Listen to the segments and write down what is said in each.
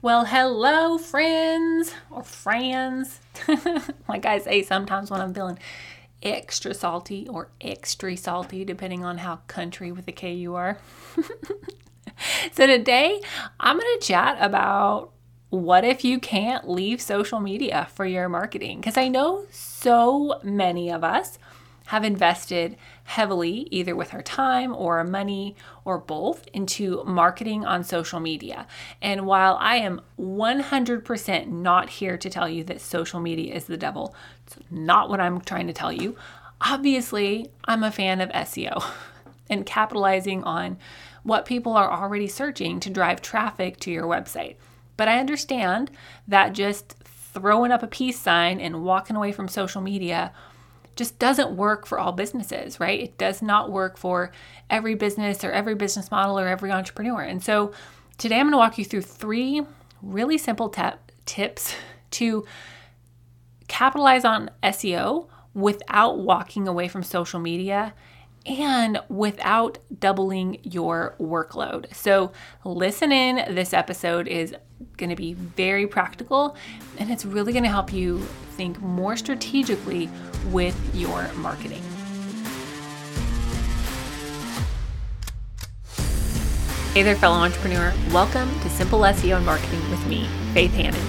Well, hello, friends or friends. like I say sometimes when I'm feeling extra salty or extra salty, depending on how country with a K you are. so, today I'm going to chat about what if you can't leave social media for your marketing? Because I know so many of us have invested heavily, either with our time or our money or both, into marketing on social media. And while I am 100% not here to tell you that social media is the devil, it's not what I'm trying to tell you. Obviously, I'm a fan of SEO and capitalizing on what people are already searching to drive traffic to your website. But I understand that just throwing up a peace sign and walking away from social media just doesn't work for all businesses, right? It does not work for every business or every business model or every entrepreneur. And so today I'm going to walk you through three really simple tips to capitalize on SEO without walking away from social media and without doubling your workload. So, listen in. This episode is going to be very practical and it's really going to help you think more strategically with your marketing. Hey there, fellow entrepreneur. Welcome to Simple SEO and Marketing with me, Faith Hanan.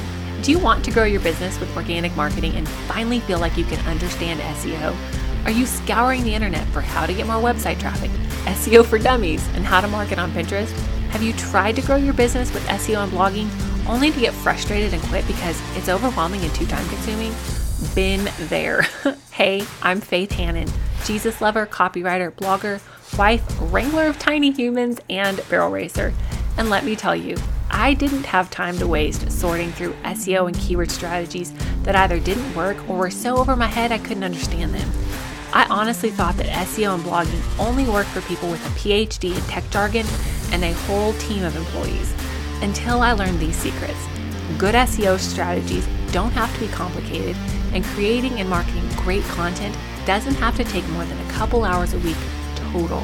Do you want to grow your business with organic marketing and finally feel like you can understand SEO? Are you scouring the internet for how to get more website traffic, SEO for dummies, and how to market on Pinterest? Have you tried to grow your business with SEO and blogging only to get frustrated and quit because it's overwhelming and too time consuming? Been there. hey, I'm Faith Hanan, Jesus lover, copywriter, blogger, wife, wrangler of tiny humans, and barrel racer. And let me tell you, I didn't have time to waste sorting through SEO and keyword strategies that either didn't work or were so over my head I couldn't understand them. I honestly thought that SEO and blogging only worked for people with a PhD in tech jargon and a whole team of employees until I learned these secrets. Good SEO strategies don't have to be complicated, and creating and marketing great content doesn't have to take more than a couple hours a week total.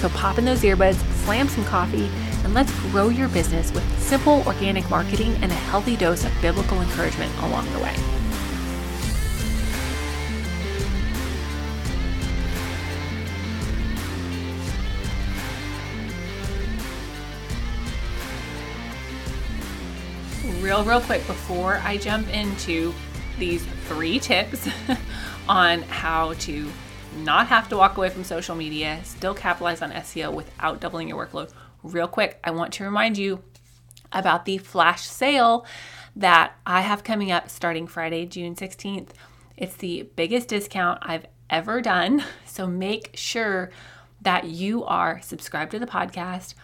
So pop in those earbuds, slam some coffee, and let's grow your business with simple organic marketing and a healthy dose of biblical encouragement along the way. Real, real quick before I jump into these three tips on how to not have to walk away from social media, still capitalize on SEO without doubling your workload. Real quick, I want to remind you about the flash sale that I have coming up starting Friday, June 16th. It's the biggest discount I've ever done. So make sure that you are subscribed to the podcast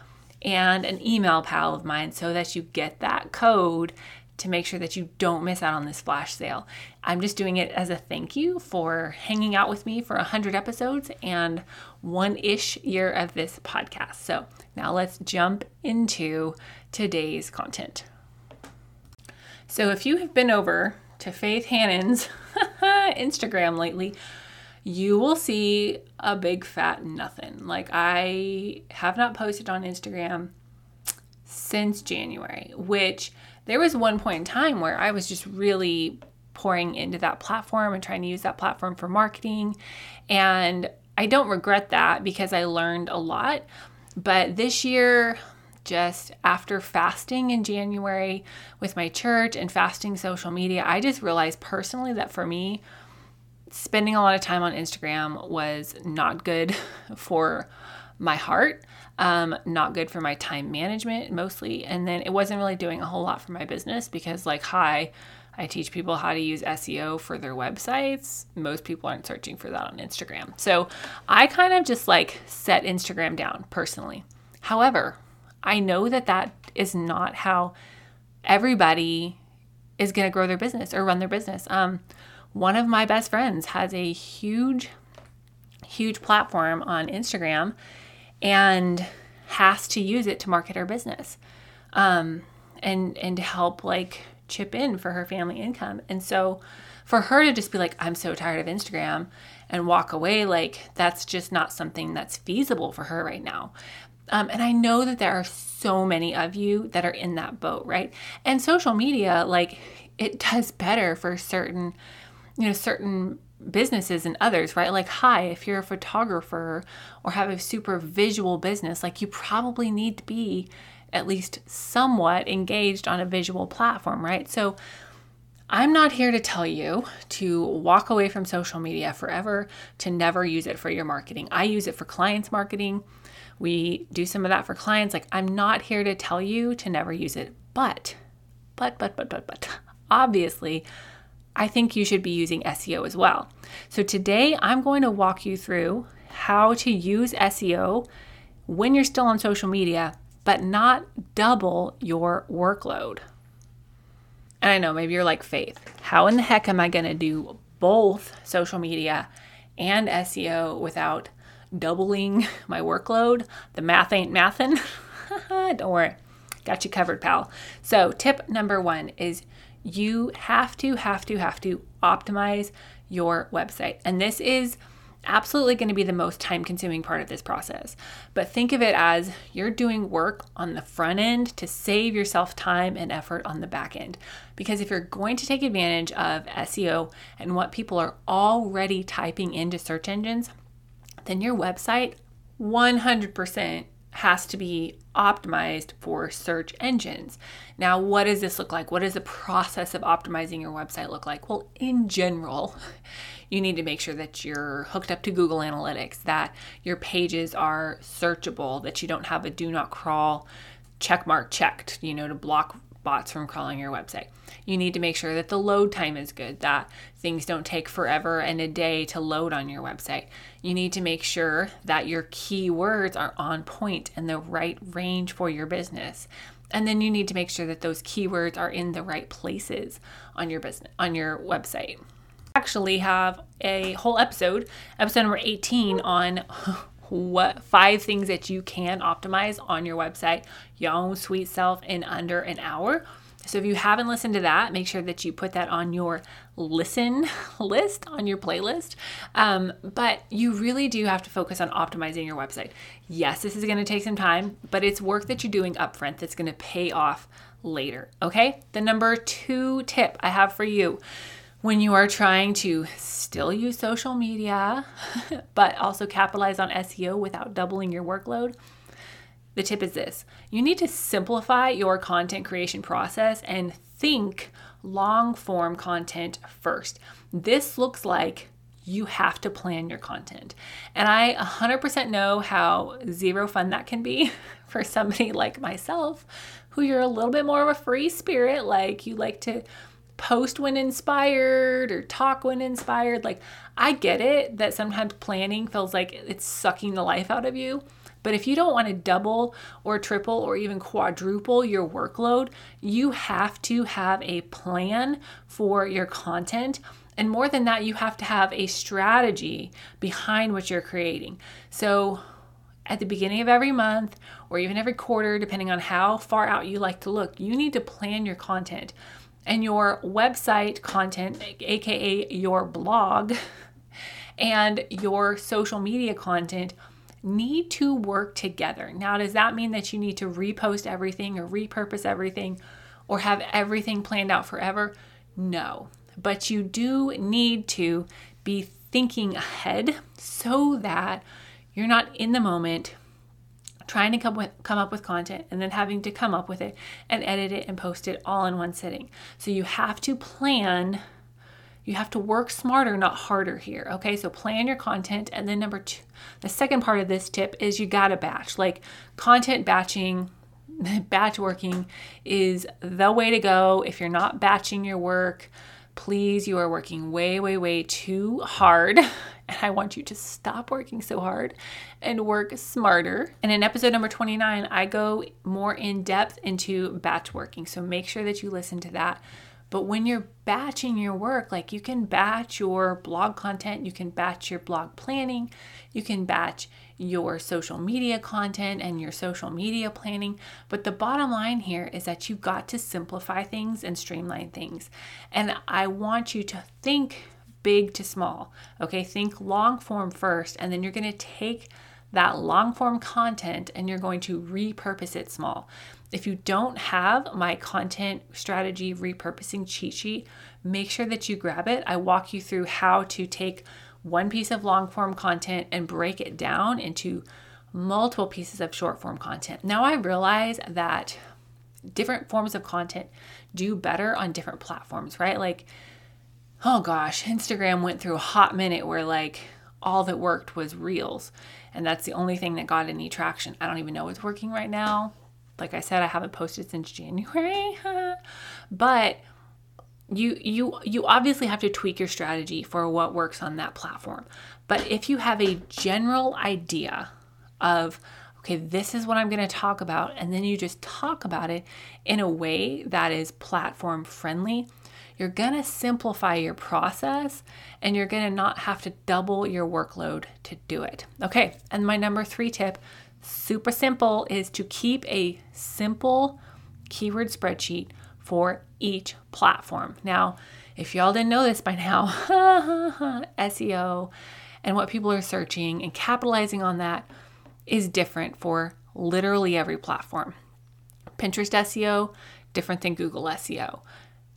and an email pal of mine so that you get that code to make sure that you don't miss out on this flash sale. I'm just doing it as a thank you for hanging out with me for 100 episodes and one ish year of this podcast. So now let's jump into today's content. So if you have been over to Faith Hanan's Instagram lately, you will see a big fat nothing. Like I have not posted on Instagram since January, which there was one point in time where I was just really pouring into that platform and trying to use that platform for marketing. And I don't regret that because I learned a lot. But this year, just after fasting in January with my church and fasting social media, I just realized personally that for me, spending a lot of time on Instagram was not good for my heart, um, not good for my time management mostly. And then it wasn't really doing a whole lot for my business because, like, hi, I teach people how to use SEO for their websites. Most people aren't searching for that on Instagram. So I kind of just like set Instagram down personally. However, I know that that is not how everybody is going to grow their business or run their business. Um, one of my best friends has a huge, huge platform on Instagram and has to use it to market her business um, and and to help like chip in for her family income. And so for her to just be like, I'm so tired of Instagram and walk away, like that's just not something that's feasible for her right now. Um, and I know that there are so many of you that are in that boat, right? And social media, like, it does better for certain, you know, certain businesses and others, right? Like, hi, if you're a photographer or have a super visual business, like, you probably need to be at least somewhat engaged on a visual platform, right? So, I'm not here to tell you to walk away from social media forever, to never use it for your marketing. I use it for clients' marketing. We do some of that for clients. Like, I'm not here to tell you to never use it, but, but, but, but, but, but, obviously, I think you should be using SEO as well. So, today I'm going to walk you through how to use SEO when you're still on social media, but not double your workload. And I know maybe you're like, Faith, how in the heck am I going to do both social media and SEO without doubling my workload? The math ain't mathin'. Don't worry, got you covered, pal. So, tip number one is you have to, have to, have to optimize your website. And this is absolutely going to be the most time consuming part of this process. But think of it as you're doing work on the front end to save yourself time and effort on the back end. Because if you're going to take advantage of SEO and what people are already typing into search engines, then your website 100% has to be optimized for search engines. Now, what does this look like? What does the process of optimizing your website look like? Well, in general, you need to make sure that you're hooked up to Google Analytics, that your pages are searchable, that you don't have a do not crawl check mark checked, you know, to block bots from crawling your website. You need to make sure that the load time is good, that things don't take forever and a day to load on your website. You need to make sure that your keywords are on point and the right range for your business. And then you need to make sure that those keywords are in the right places on your business on your website actually have a whole episode, episode number 18, on what five things that you can optimize on your website, your own sweet self, in under an hour. So if you haven't listened to that, make sure that you put that on your listen list, on your playlist. Um, but you really do have to focus on optimizing your website. Yes, this is going to take some time, but it's work that you're doing upfront that's going to pay off later. Okay. The number two tip I have for you when you are trying to still use social media, but also capitalize on SEO without doubling your workload, the tip is this you need to simplify your content creation process and think long form content first. This looks like you have to plan your content. And I 100% know how zero fun that can be for somebody like myself, who you're a little bit more of a free spirit, like you like to post when inspired or talk when inspired. Like, I get it that sometimes planning feels like it's sucking the life out of you. But if you don't want to double or triple or even quadruple your workload, you have to have a plan for your content. And more than that, you have to have a strategy behind what you're creating. So, at the beginning of every month or even every quarter, depending on how far out you like to look, you need to plan your content and your website content, aka your blog, and your social media content need to work together. Now, does that mean that you need to repost everything or repurpose everything or have everything planned out forever? No. But you do need to be thinking ahead so that you're not in the moment trying to come with come up with content and then having to come up with it and edit it and post it all in one sitting. So you have to plan you have to work smarter, not harder here. Okay, so plan your content. And then, number two, the second part of this tip is you got to batch. Like content batching, batch working is the way to go. If you're not batching your work, please, you are working way, way, way too hard and I want you to stop working so hard and work smarter. And in episode number 29, I go more in depth into batch working. So make sure that you listen to that. But when you're batching your work, like you can batch your blog content, you can batch your blog planning, you can batch your social media content and your social media planning. But the bottom line here is that you've got to simplify things and streamline things. And I want you to think big to small. Okay, think long form first, and then you're going to take that long form content and you're going to repurpose it small. If you don't have my content strategy repurposing cheat sheet, make sure that you grab it. I walk you through how to take one piece of long form content and break it down into multiple pieces of short form content. Now I realize that different forms of content do better on different platforms, right? Like, oh gosh, Instagram went through a hot minute where like all that worked was reels. And that's the only thing that got any traction. I don't even know what's working right now. Like I said, I haven't posted since January. but you you you obviously have to tweak your strategy for what works on that platform. But if you have a general idea of okay, this is what I'm going to talk about and then you just talk about it in a way that is platform friendly, you're going to simplify your process and you're going to not have to double your workload to do it. Okay, and my number 3 tip, super simple, is to keep a simple keyword spreadsheet for each platform. Now, if y'all didn't know this by now, SEO and what people are searching and capitalizing on that is different for literally every platform. Pinterest SEO, different than Google SEO.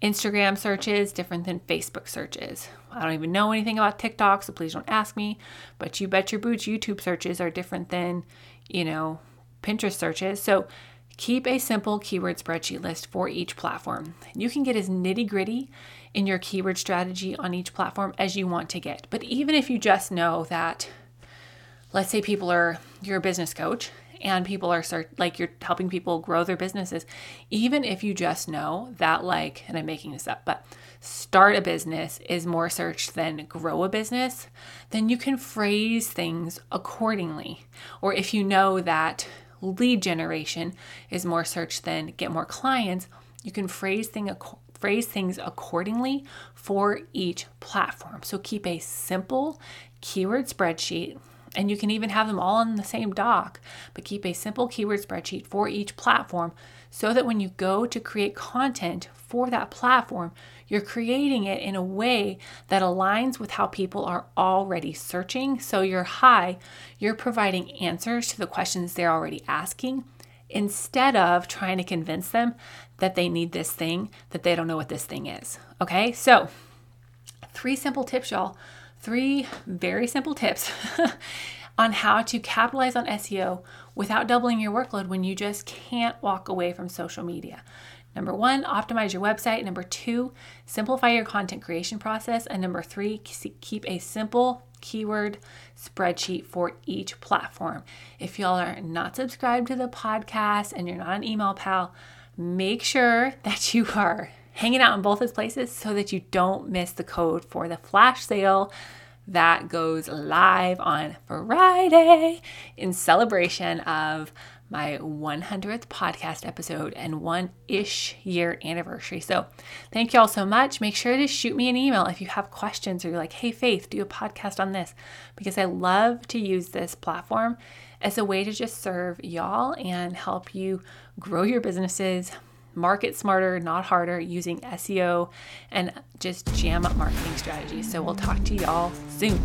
Instagram searches, different than Facebook searches. I don't even know anything about TikTok, so please don't ask me. But you bet your boots, YouTube searches are different than, you know, Pinterest searches. So Keep a simple keyword spreadsheet list for each platform. You can get as nitty gritty in your keyword strategy on each platform as you want to get. But even if you just know that, let's say people are, you're a business coach and people are start, like you're helping people grow their businesses, even if you just know that, like, and I'm making this up, but start a business is more searched than grow a business, then you can phrase things accordingly. Or if you know that, lead generation is more search than get more clients, you can phrase thing phrase things accordingly for each platform. So keep a simple keyword spreadsheet and you can even have them all on the same doc, but keep a simple keyword spreadsheet for each platform so that when you go to create content for that platform, you're creating it in a way that aligns with how people are already searching. So you're high, you're providing answers to the questions they're already asking instead of trying to convince them that they need this thing that they don't know what this thing is. Okay, so three simple tips, y'all. Three very simple tips on how to capitalize on SEO without doubling your workload when you just can't walk away from social media. Number one, optimize your website. Number two, simplify your content creation process. And number three, keep a simple keyword spreadsheet for each platform. If y'all are not subscribed to the podcast and you're not an email pal, make sure that you are hanging out in both those places so that you don't miss the code for the flash sale that goes live on Friday in celebration of my 100th podcast episode and one ish year anniversary. So, thank you all so much. Make sure to shoot me an email if you have questions or you're like, hey, Faith, do a podcast on this, because I love to use this platform as a way to just serve y'all and help you grow your businesses, market smarter, not harder, using SEO and just jam up marketing strategies. So, we'll talk to y'all soon.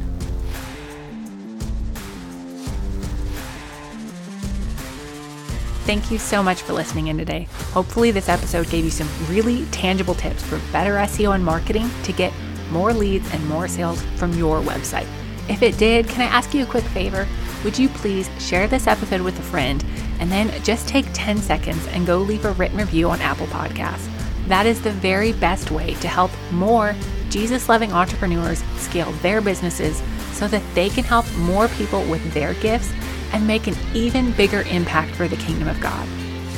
Thank you so much for listening in today. Hopefully, this episode gave you some really tangible tips for better SEO and marketing to get more leads and more sales from your website. If it did, can I ask you a quick favor? Would you please share this episode with a friend and then just take 10 seconds and go leave a written review on Apple Podcasts? That is the very best way to help more Jesus loving entrepreneurs scale their businesses so that they can help more people with their gifts and make an even bigger impact for the kingdom of God.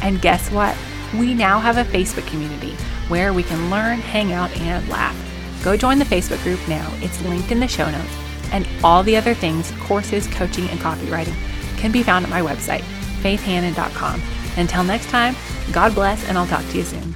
And guess what? We now have a Facebook community where we can learn, hang out, and laugh. Go join the Facebook group now. It's linked in the show notes. And all the other things, courses, coaching, and copywriting, can be found at my website, faithhanan.com. Until next time, God bless, and I'll talk to you soon.